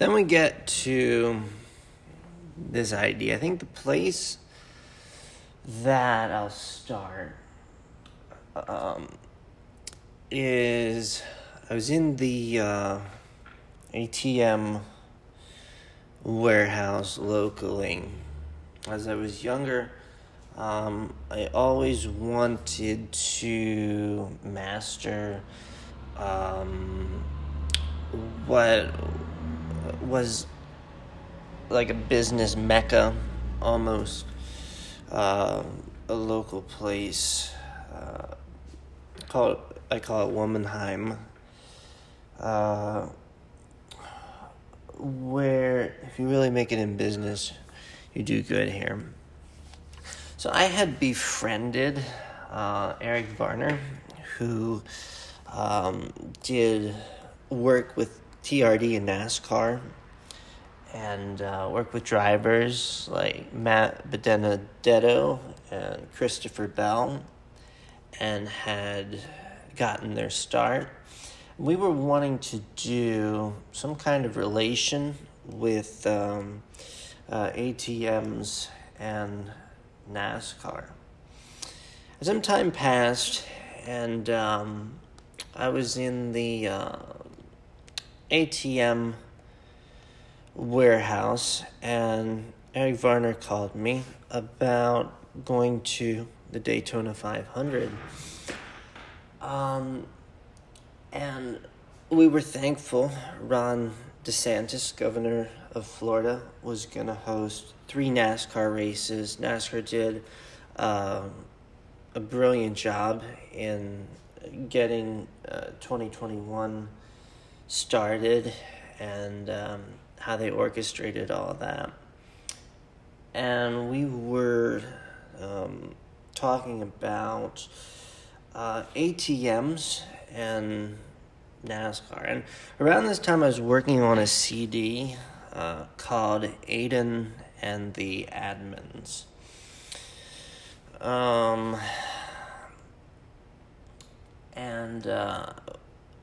then we get to this idea. I think the place that I'll start um, is I was in the uh, ATM warehouse locally. As I was younger, um, I always wanted to master um, what was like a business mecca almost uh, a local place uh, call it, I call it Womanheim uh, where if you really make it in business you do good here. So I had befriended uh, Eric Varner who um, did work with TRD and NASCAR and uh, work with drivers like Matt Benedetto and Christopher Bell and had gotten their start. We were wanting to do some kind of relation with um, uh, ATMs and NASCAR. Some time passed, and um, I was in the uh, ATM warehouse, and Eric Varner called me about going to the Daytona 500. Um, and we were thankful Ron DeSantis, governor of Florida, was going to host three NASCAR races. NASCAR did uh, a brilliant job in getting uh, 2021 started and um, how they orchestrated all that. And we were um, talking about uh, ATMs and NASCAR. And around this time, I was working on a CD uh, called Aiden and the Admins. Um, and uh,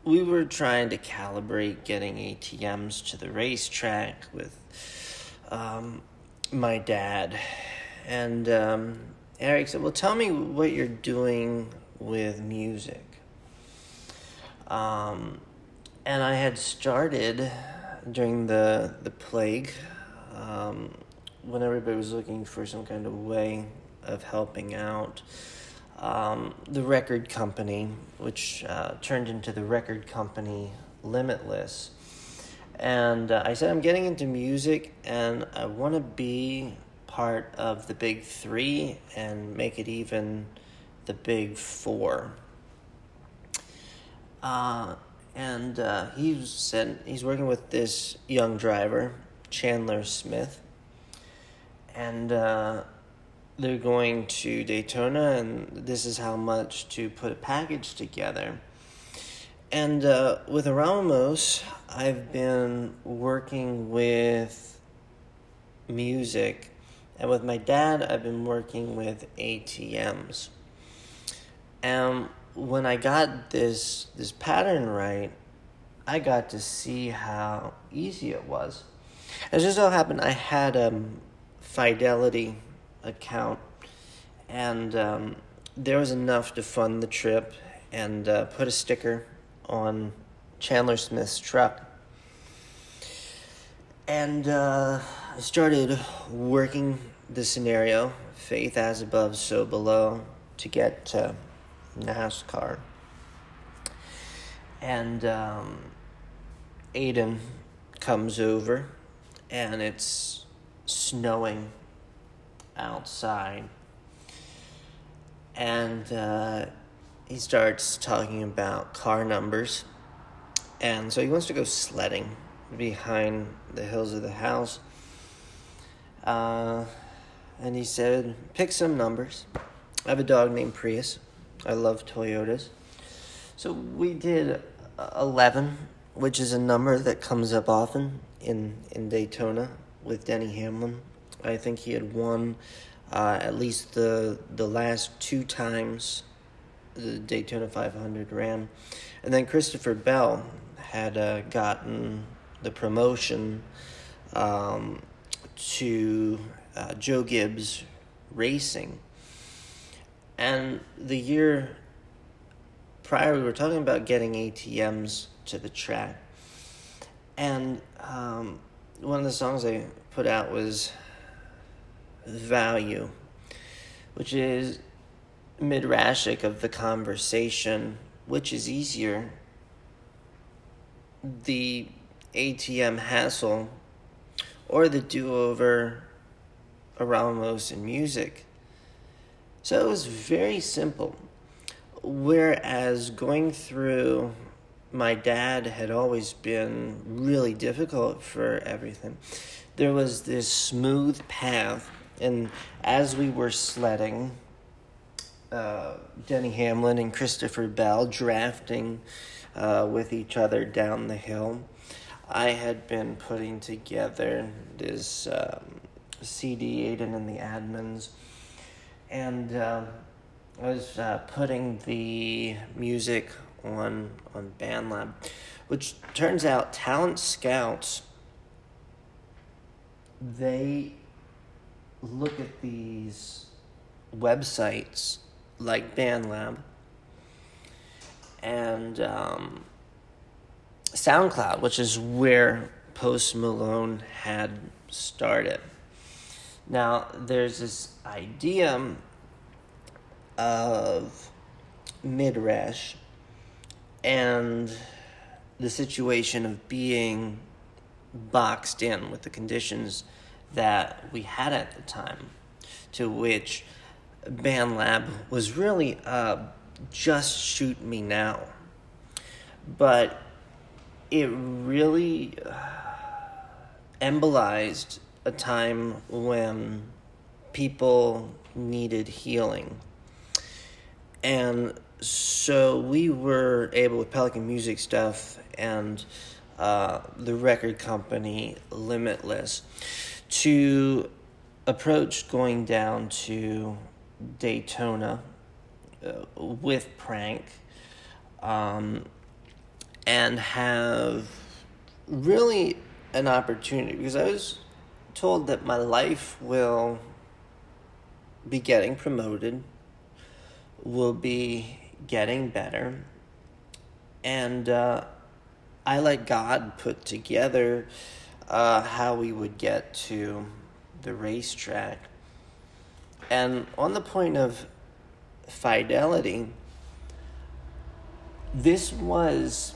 we were trying to calibrate getting ATMs to the racetrack with um, my dad. And um, Eric said, Well, tell me what you're doing with music. Um, and I had started during the, the plague um, when everybody was looking for some kind of way of helping out um, the record company, which uh, turned into the record company Limitless. And uh, I said, I'm getting into music and I want to be part of the big three and make it even the big four. Uh, and uh, he said he's working with this young driver, Chandler Smith. And uh, they're going to Daytona, and this is how much to put a package together. And uh, with Ramos, I've been working with music, and with my dad, I've been working with ATMs. And when I got this this pattern right, I got to see how easy it was. It just so happened I had a um, Fidelity account, and um, there was enough to fund the trip and uh, put a sticker on Chandler Smith's truck. And uh, I started working the scenario, faith as above, so below, to get to NASCAR. And um, Aiden comes over, and it's snowing outside. And uh, he starts talking about car numbers. And so he wants to go sledding behind the hills of the house. Uh, and he said, pick some numbers. I have a dog named Prius. I love Toyotas. So we did 11, which is a number that comes up often in, in Daytona with Denny Hamlin. I think he had won uh, at least the the last two times the Daytona 500 ran, and then Christopher Bell had uh, gotten the promotion um, to uh, Joe Gibbs Racing. And the year prior, we were talking about getting ATMs to the track. And um, one of the songs I put out was Value, which is midrashic of the conversation, which is easier. The ATM hassle or the do over around most in music. So it was very simple. Whereas going through my dad had always been really difficult for everything. There was this smooth path, and as we were sledding, uh, Denny Hamlin and Christopher Bell drafting uh, with each other down the hill. I had been putting together this um, CD, Aiden and the Admins, and uh, I was uh, putting the music on on BandLab, which turns out Talent Scouts. They look at these websites like BandLab and um, SoundCloud, which is where Post Malone had started. Now, there's this idea of midrash and the situation of being boxed in with the conditions that we had at the time, to which BandLab was really uh, just shoot me now. But it really uh, embolized a time when people needed healing. And so we were able with Pelican Music stuff and uh, the record company Limitless to approach going down to Daytona uh, with Prank um, and have really an opportunity because I was told that my life will be getting promoted, will be getting better, and uh, I let God put together uh, how we would get to the racetrack. And on the point of fidelity, this was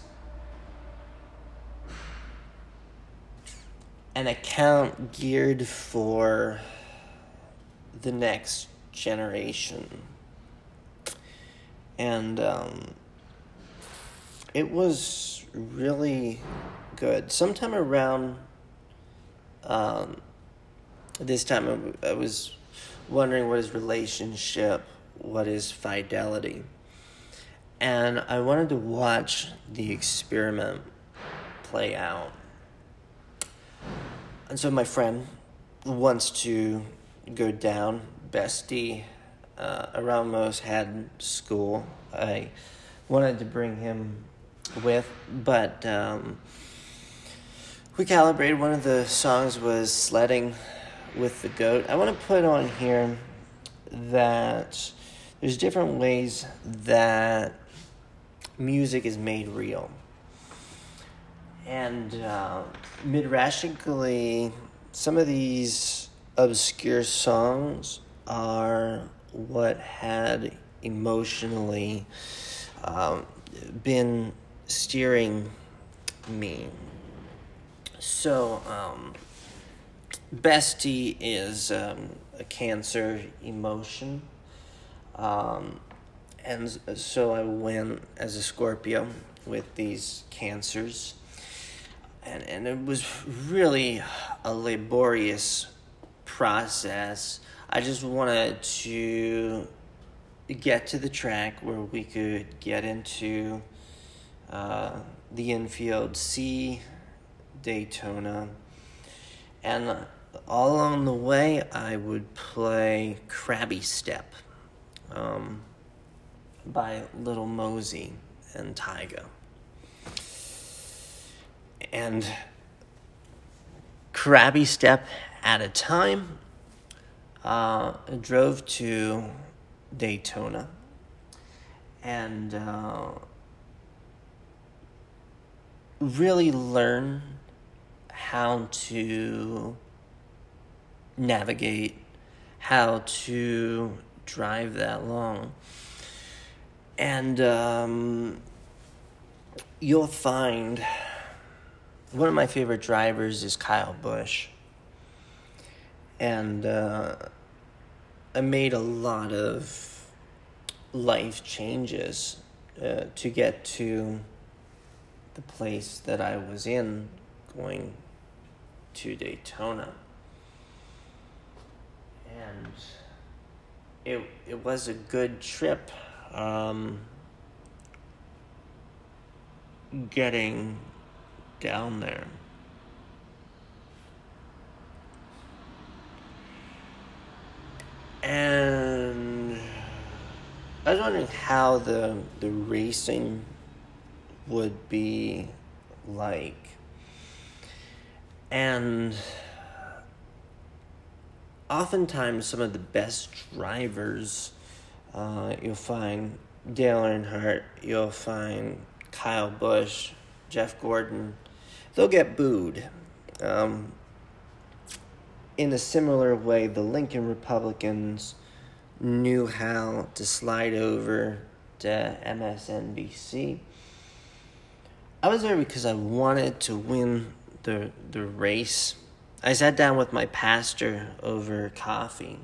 an account geared for the next generation. And um, it was really good. Sometime around um, this time, I was wondering what is relationship, what is fidelity. And I wanted to watch the experiment play out. And so my friend wants to go down. Bestie uh, around most had school. I wanted to bring him with, but um, we calibrated. One of the songs was Sledding with the Goat. I want to put on here that there's different ways that music is made real. And uh, midrashically, some of these obscure songs are what had emotionally um, been steering me. So, um, Bestie is um, a Cancer emotion. Um, and so I went as a Scorpio with these cancers. And, and it was really a laborious process. I just wanted to get to the track where we could get into uh, the infield, see Daytona, and all along the way, I would play Crabby Step um, by Lil Mosey and Tyga. And crabby step at a time. Uh, drove to Daytona and uh, really learn how to navigate, how to drive that long. And um, you'll find one of my favorite drivers is Kyle Busch. And uh, I made a lot of life changes uh, to get to the place that I was in going to Daytona. And it, it was a good trip. Um, getting down there. And I was wondering how the the racing would be like. And oftentimes some of the best drivers uh, you'll find Dale Earnhardt, you'll find Kyle Busch, Jeff Gordon, they'll get booed. Um, in a similar way, the Lincoln Republicans knew how to slide over to MSNBC. I was there because I wanted to win the the race. I sat down with my pastor over coffee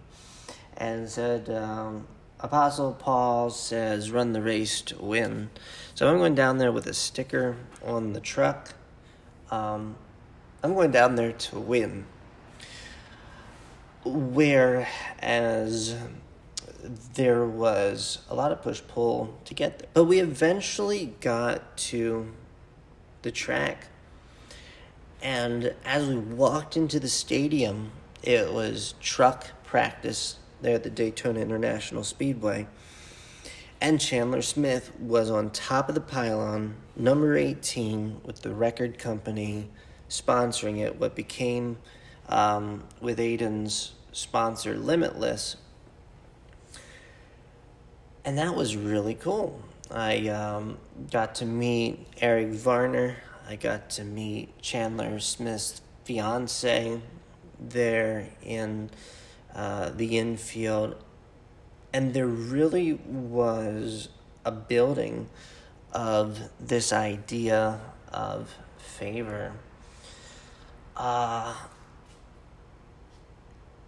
and said, um, Apostle Paul says, run the race to win. So I'm going down there with a sticker on the truck. Um, I'm going down there to win. Whereas there was a lot of push pull to get there. But we eventually got to the track. And as we walked into the stadium, it was truck practice there at the Daytona International Speedway. And Chandler Smith was on top of the pylon, number 18, with the record company sponsoring it, what became um, with Aiden's sponsor, Limitless. And that was really cool. I um, got to meet Eric Varner. I got to meet Chandler Smith's fiance there in uh, the infield, and there really was a building of this idea of favor. Uh,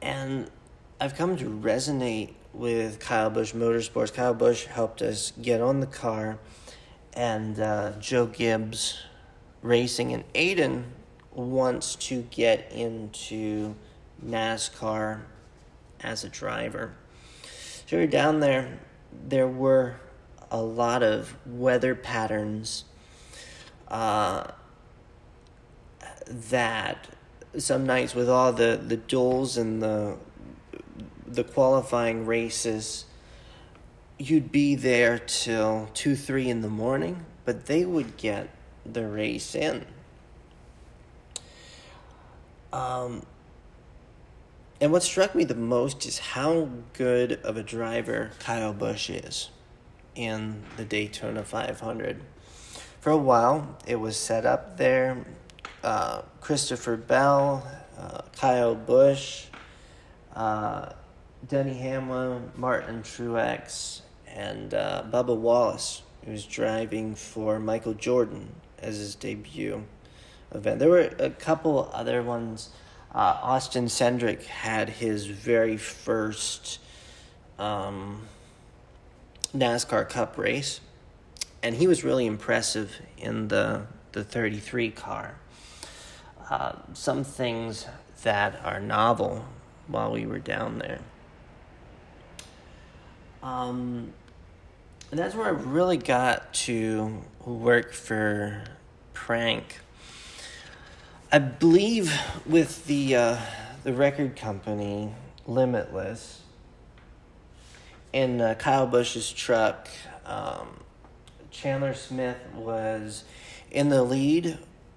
and I've come to resonate with Kyle Busch Motorsports. Kyle Busch helped us get on the car, and uh, Joe Gibbs Racing, and Aiden wants to get into NASCAR as a driver. So we are down there. There were a lot of weather patterns uh, that some nights with all the, the duels and the the qualifying races, you'd be there till two, three in the morning, but they would get the race in. Um, and what struck me the most is how good of a driver Kyle Busch is in the Daytona 500. For a while, it was set up there. Uh, Christopher Bell, uh, Kyle Busch, uh, Denny Hamlin, Martin Truex, and uh, Bubba Wallace, who was driving for Michael Jordan as his debut event. There were a couple other ones. Uh, Austin Cindric had his very first um, NASCAR Cup race, and he was really impressive in the the 33 car. Uh, some things that are novel while we were down there. Um, and that's where I really got to work for Prank. I believe with the uh, the record company Limitless in uh, Kyle Busch's truck, um, Chandler Smith was in the lead